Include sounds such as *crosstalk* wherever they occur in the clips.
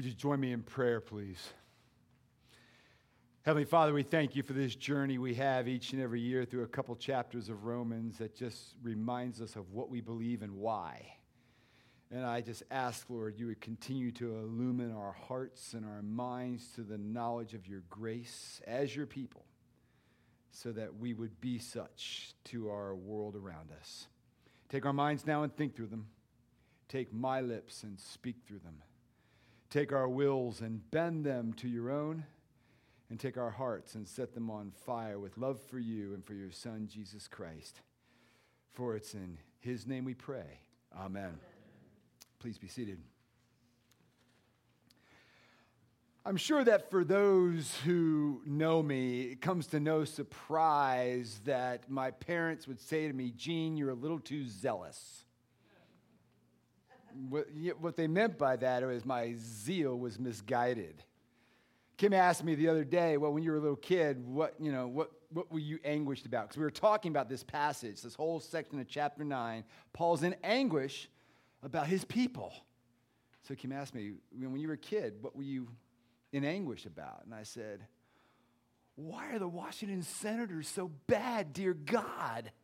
Would you join me in prayer, please? Heavenly Father, we thank you for this journey we have each and every year through a couple chapters of Romans that just reminds us of what we believe and why. And I just ask, Lord, you would continue to illumine our hearts and our minds to the knowledge of your grace as your people, so that we would be such to our world around us. Take our minds now and think through them. Take my lips and speak through them. Take our wills and bend them to your own, and take our hearts and set them on fire with love for you and for your Son, Jesus Christ. For it's in his name we pray. Amen. Please be seated. I'm sure that for those who know me, it comes to no surprise that my parents would say to me, Gene, you're a little too zealous. What, what they meant by that was my zeal was misguided. Kim asked me the other day, well, when you were a little kid, what, you know, what, what were you anguished about? Because we were talking about this passage, this whole section of chapter 9. Paul's in anguish about his people. So Kim asked me, when you were a kid, what were you in anguish about? And I said, Why are the Washington Senators so bad, dear God? *laughs*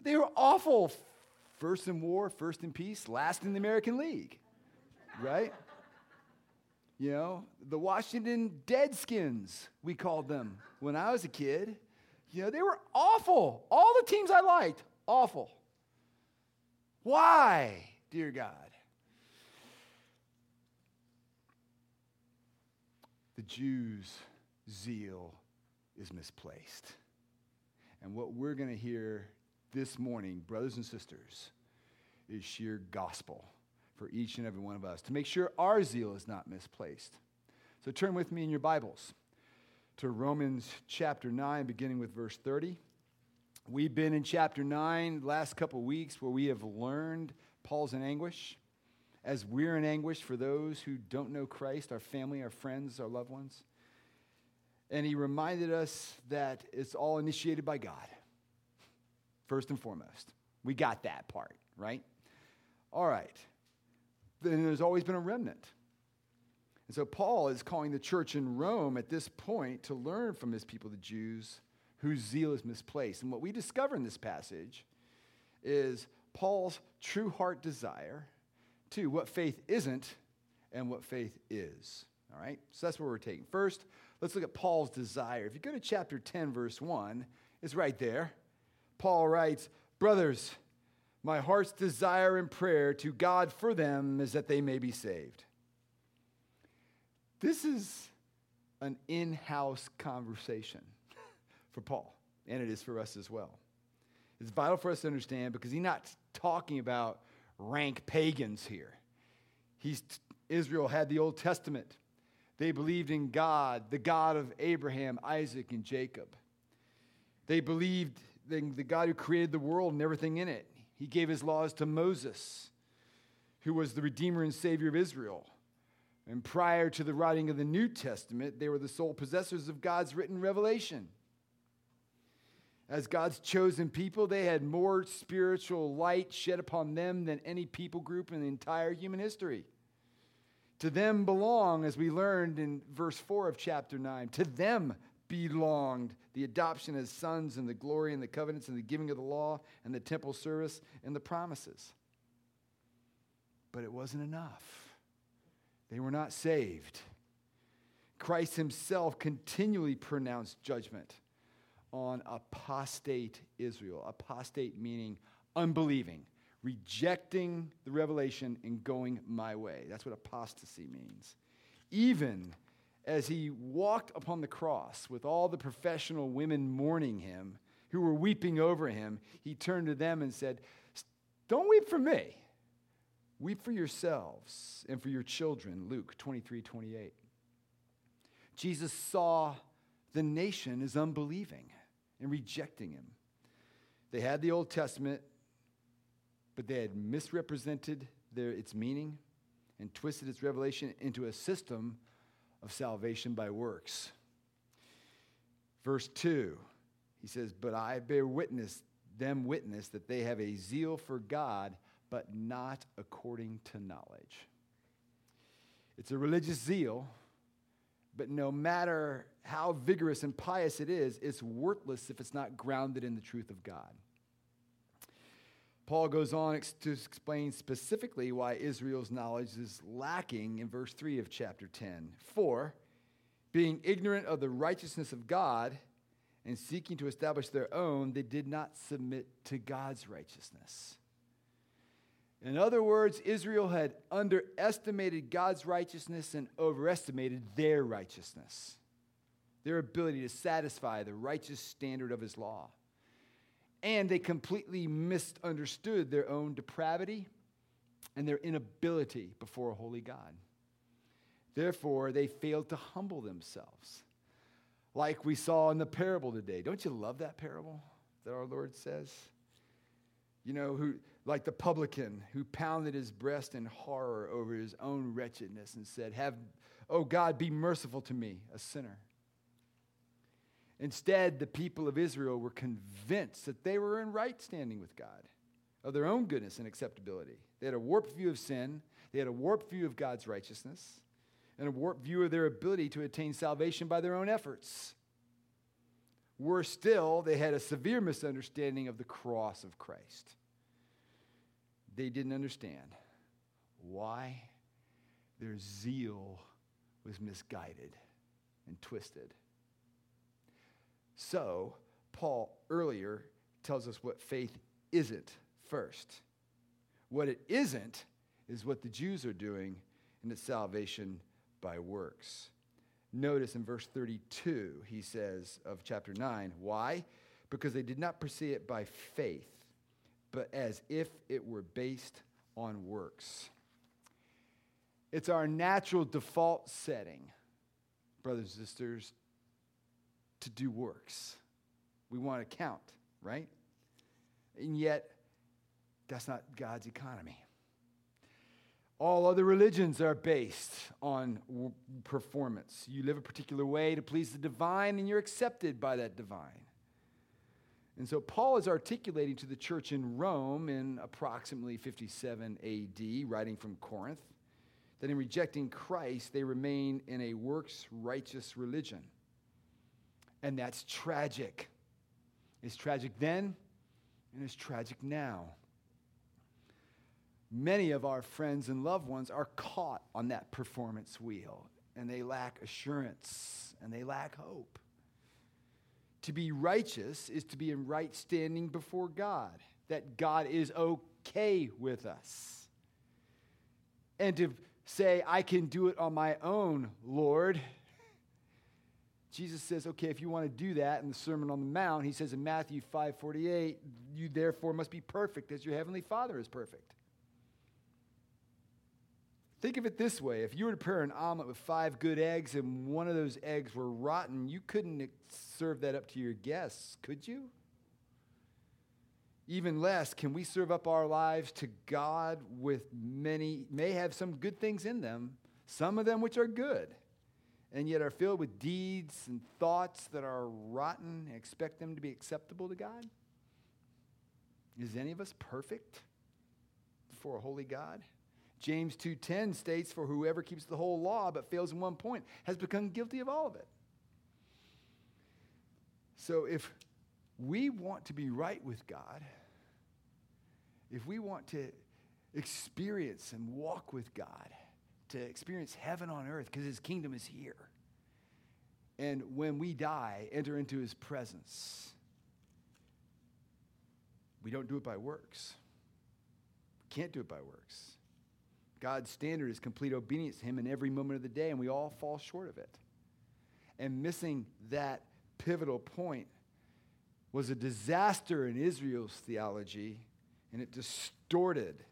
They were awful. First in war, first in peace, last in the American League, right? You know, the Washington Deadskins, we called them when I was a kid. You know, they were awful. All the teams I liked, awful. Why, dear God? The Jews' zeal is misplaced. And what we're going to hear this morning, brothers and sisters, is sheer gospel for each and every one of us to make sure our zeal is not misplaced. So turn with me in your Bibles to Romans chapter 9, beginning with verse 30. We've been in chapter 9 last couple weeks where we have learned Paul's in anguish. As we're in anguish for those who don't know Christ, our family, our friends, our loved ones. And he reminded us that it's all initiated by God, first and foremost. We got that part, right? All right. Then there's always been a remnant. And so Paul is calling the church in Rome at this point to learn from his people, the Jews, whose zeal is misplaced. And what we discover in this passage is Paul's true heart desire to what faith isn't and what faith is. All right? So that's where we're taking. First, let's look at Paul's desire. If you go to chapter 10, verse 1, it's right there. Paul writes, Brothers, my heart's desire and prayer to God for them is that they may be saved. This is an in house conversation *laughs* for Paul, and it is for us as well. It's vital for us to understand because he's not talking about rank pagans here. He's, Israel had the Old Testament. They believed in God, the God of Abraham, Isaac, and Jacob. They believed in the God who created the world and everything in it. He gave his laws to Moses, who was the Redeemer and Savior of Israel. And prior to the writing of the New Testament, they were the sole possessors of God's written revelation. As God's chosen people, they had more spiritual light shed upon them than any people group in the entire human history. To them belong, as we learned in verse 4 of chapter 9, to them belonged the adoption as sons and the glory and the covenants and the giving of the law and the temple service and the promises. But it wasn't enough. They were not saved. Christ himself continually pronounced judgment on apostate Israel. Apostate meaning unbelieving, rejecting the revelation and going my way. That's what apostasy means. Even as he walked upon the cross with all the professional women mourning him, who were weeping over him, he turned to them and said, Don't weep for me. Weep for yourselves and for your children. Luke 23 28. Jesus saw the nation as unbelieving and rejecting him. They had the Old Testament, but they had misrepresented their, its meaning and twisted its revelation into a system of salvation by works. Verse 2, he says, But I bear witness, them witness, that they have a zeal for God, but not according to knowledge. It's a religious zeal, but no matter how vigorous and pious it is, it's worthless if it's not grounded in the truth of God. Paul goes on to explain specifically why Israel's knowledge is lacking in verse 3 of chapter 10. For, being ignorant of the righteousness of God and seeking to establish their own, they did not submit to God's righteousness. In other words, Israel had underestimated God's righteousness and overestimated their righteousness, their ability to satisfy the righteous standard of his law. And they completely misunderstood their own depravity and their inability before a holy God. Therefore, they failed to humble themselves, like we saw in the parable today. Don't you love that parable that our Lord says? You know, who like the publican who pounded his breast in horror over his own wretchedness and said, Have, oh God, be merciful to me, a sinner. Instead, the people of Israel were convinced that they were in right standing with God, of their own goodness and acceptability. They had a warped view of sin, they had a warped view of God's righteousness, and a warped view of their ability to attain salvation by their own efforts. Worse still, they had a severe misunderstanding of the cross of Christ they didn't understand why their zeal was misguided and twisted. So, Paul earlier tells us what faith isn't first. What it isn't is what the Jews are doing in its salvation by works. Notice in verse 32, he says of chapter 9, why? Because they did not pursue it by faith but as if it were based on works. It's our natural default setting, brothers and sisters, to do works. We want to count, right? And yet, that's not God's economy. All other religions are based on performance. You live a particular way to please the divine, and you're accepted by that divine. And so Paul is articulating to the church in Rome in approximately 57 AD, writing from Corinth, that in rejecting Christ, they remain in a works righteous religion. And that's tragic. It's tragic then, and it's tragic now. Many of our friends and loved ones are caught on that performance wheel, and they lack assurance and they lack hope. To be righteous is to be in right standing before God, that God is okay with us. And to say, I can do it on my own, Lord. Jesus says, okay, if you want to do that in the Sermon on the Mount, he says in Matthew 5 48, you therefore must be perfect as your heavenly Father is perfect. Think of it this way if you were to prepare an omelet with five good eggs and one of those eggs were rotten, you couldn't serve that up to your guests, could you? Even less, can we serve up our lives to God with many, may have some good things in them, some of them which are good, and yet are filled with deeds and thoughts that are rotten expect them to be acceptable to God? Is any of us perfect before a holy God? James 2:10 states for whoever keeps the whole law but fails in one point has become guilty of all of it. So if we want to be right with God, if we want to experience and walk with God, to experience heaven on earth because his kingdom is here. And when we die, enter into his presence. We don't do it by works. We can't do it by works. God's standard is complete obedience to Him in every moment of the day, and we all fall short of it. And missing that pivotal point was a disaster in Israel's theology, and it distorted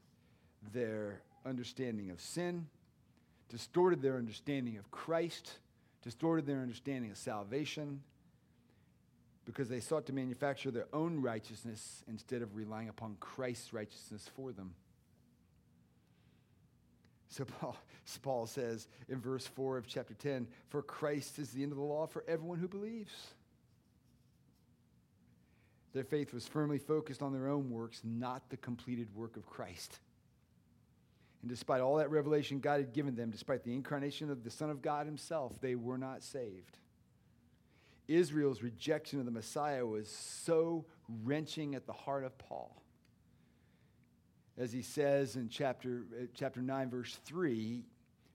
their understanding of sin, distorted their understanding of Christ, distorted their understanding of salvation, because they sought to manufacture their own righteousness instead of relying upon Christ's righteousness for them. So Paul, *laughs* Paul says in verse 4 of chapter 10 For Christ is the end of the law for everyone who believes. Their faith was firmly focused on their own works, not the completed work of Christ. And despite all that revelation God had given them, despite the incarnation of the Son of God himself, they were not saved. Israel's rejection of the Messiah was so wrenching at the heart of Paul. As he says in chapter, uh, chapter 9, verse 3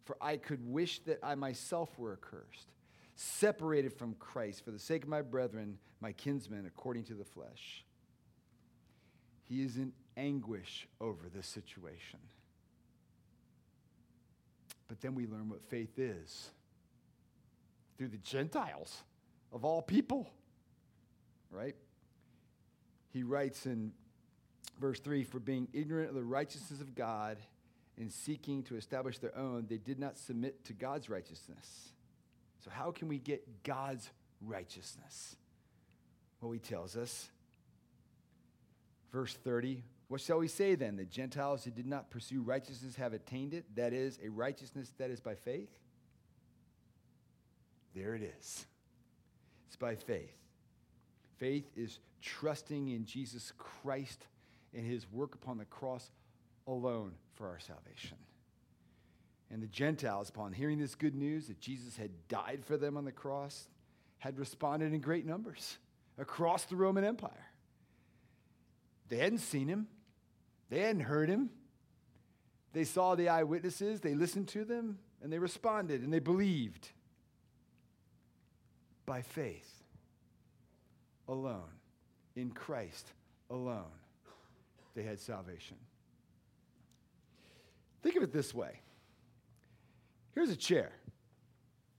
For I could wish that I myself were accursed, separated from Christ for the sake of my brethren, my kinsmen, according to the flesh. He is in anguish over this situation. But then we learn what faith is through the Gentiles of all people, right? He writes in verse 3 For being ignorant of the righteousness of God and seeking to establish their own, they did not submit to God's righteousness. So, how can we get God's righteousness? Well, he tells us, verse 30, what shall we say then? The Gentiles who did not pursue righteousness have attained it, that is, a righteousness that is by faith? There it is. It's by faith. Faith is trusting in Jesus Christ and his work upon the cross alone for our salvation. And the Gentiles, upon hearing this good news that Jesus had died for them on the cross, had responded in great numbers across the Roman Empire. They hadn't seen him, they hadn't heard him. They saw the eyewitnesses, they listened to them, and they responded and they believed by faith alone, in Christ alone, they had salvation. Think of it this way here's a chair,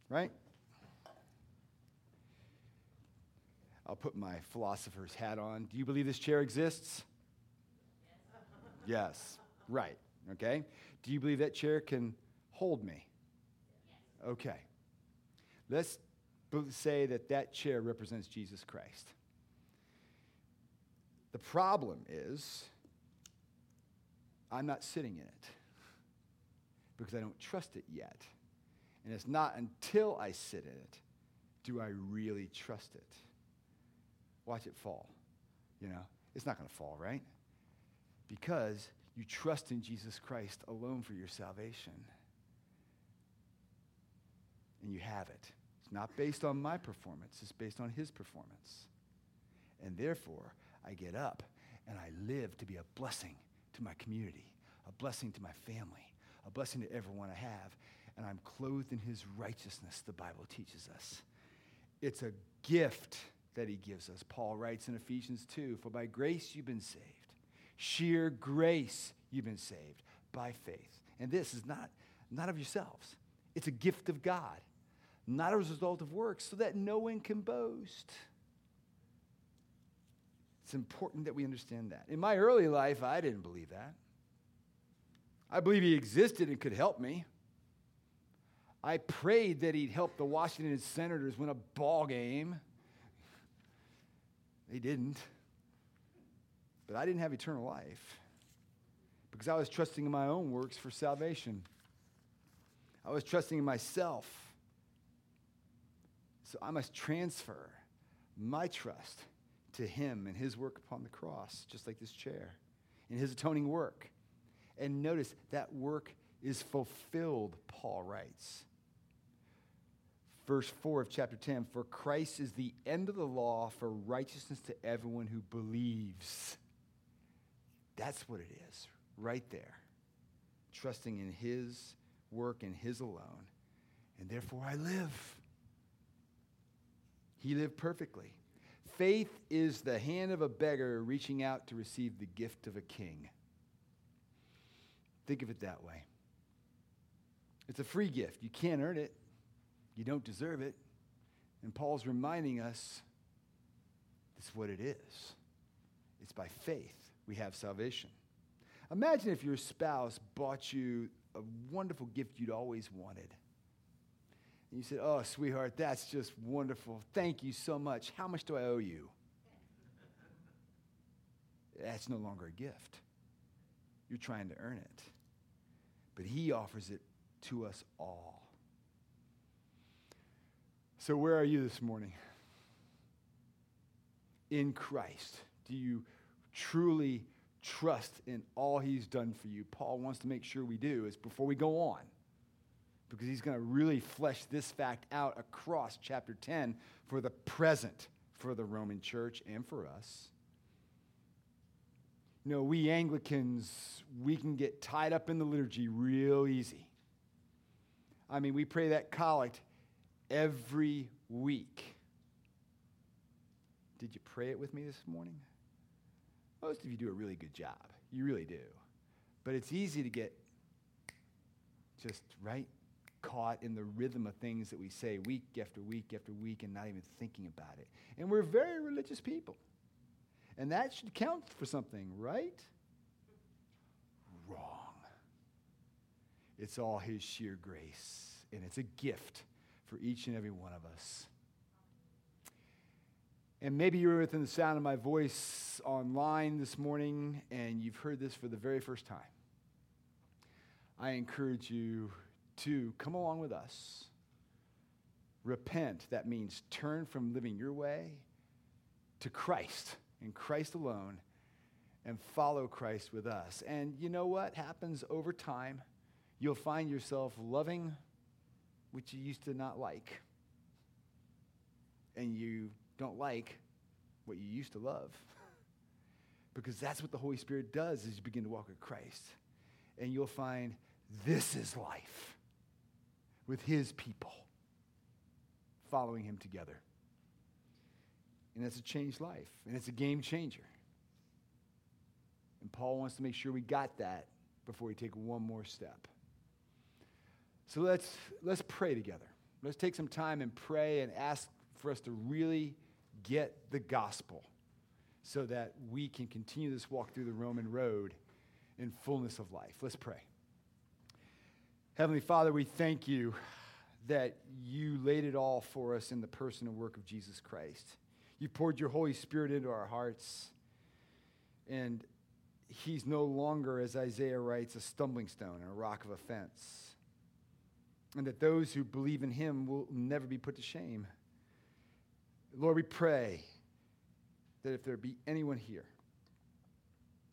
right? I'll put my philosopher's hat on. Do you believe this chair exists? Yes. Right. Okay. Do you believe that chair can hold me? Okay. Let's say that that chair represents Jesus Christ. The problem is, I'm not sitting in it because I don't trust it yet. And it's not until I sit in it do I really trust it. Watch it fall. You know, it's not going to fall, right? Because you trust in Jesus Christ alone for your salvation. And you have it. It's not based on my performance, it's based on his performance. And therefore, I get up and I live to be a blessing to my community, a blessing to my family, a blessing to everyone I have. And I'm clothed in his righteousness, the Bible teaches us. It's a gift that he gives us. Paul writes in Ephesians 2 For by grace you've been saved, sheer grace you've been saved by faith. And this is not, not of yourselves, it's a gift of God, not a result of works, so that no one can boast. It's important that we understand that. In my early life, I didn't believe that. I believe he existed and could help me. I prayed that he'd help the Washington Senators win a ball game. They didn't. I didn't have eternal life because I was trusting in my own works for salvation. I was trusting in myself. So I must transfer my trust to him and his work upon the cross, just like this chair, in his atoning work. And notice that work is fulfilled, Paul writes. Verse 4 of chapter 10 For Christ is the end of the law for righteousness to everyone who believes. That's what it is, right there. Trusting in his work and his alone. And therefore I live. He lived perfectly. Faith is the hand of a beggar reaching out to receive the gift of a king. Think of it that way. It's a free gift. You can't earn it, you don't deserve it. And Paul's reminding us this is what it is it's by faith we have salvation. Imagine if your spouse bought you a wonderful gift you'd always wanted. And you said, Oh, sweetheart, that's just wonderful. Thank you so much. How much do I owe you? That's no longer a gift. You're trying to earn it. But He offers it to us all. So, where are you this morning? In Christ. Do you truly trust in all he's done for you. Paul wants to make sure we do is before we go on, because he's going to really flesh this fact out across chapter 10 for the present for the Roman church and for us. You know, we Anglicans, we can get tied up in the liturgy real easy. I mean, we pray that collect every week. Did you pray it with me this morning? Most of you do a really good job. You really do. But it's easy to get just right caught in the rhythm of things that we say week after week after week and not even thinking about it. And we're very religious people. And that should count for something, right? Wrong. It's all His sheer grace, and it's a gift for each and every one of us. And maybe you're within the sound of my voice online this morning and you've heard this for the very first time. I encourage you to come along with us. Repent, that means turn from living your way to Christ and Christ alone and follow Christ with us. And you know what happens over time? You'll find yourself loving which you used to not like. And you don't like what you used to love. *laughs* because that's what the Holy Spirit does as you begin to walk with Christ. And you'll find this is life with his people following him together. And it's a changed life, and it's a game changer. And Paul wants to make sure we got that before we take one more step. So let's, let's pray together. Let's take some time and pray and ask for us to really get the gospel so that we can continue this walk through the Roman road in fullness of life. Let's pray. Heavenly Father, we thank you that you laid it all for us in the person and work of Jesus Christ. You poured your Holy Spirit into our hearts, and He's no longer, as Isaiah writes, a stumbling stone and a rock of offense. And that those who believe in Him will never be put to shame. Lord, we pray that if there be anyone here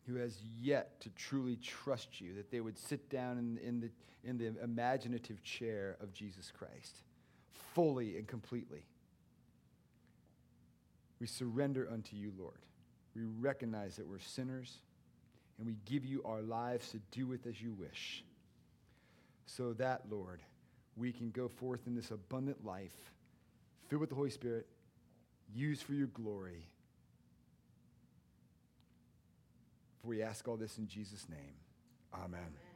who has yet to truly trust you, that they would sit down in, in, the, in the imaginative chair of Jesus Christ fully and completely. We surrender unto you, Lord. We recognize that we're sinners, and we give you our lives to do with as you wish. So that, Lord, we can go forth in this abundant life, filled with the Holy Spirit, used for your glory. For we ask all this in Jesus' name. Amen. Amen.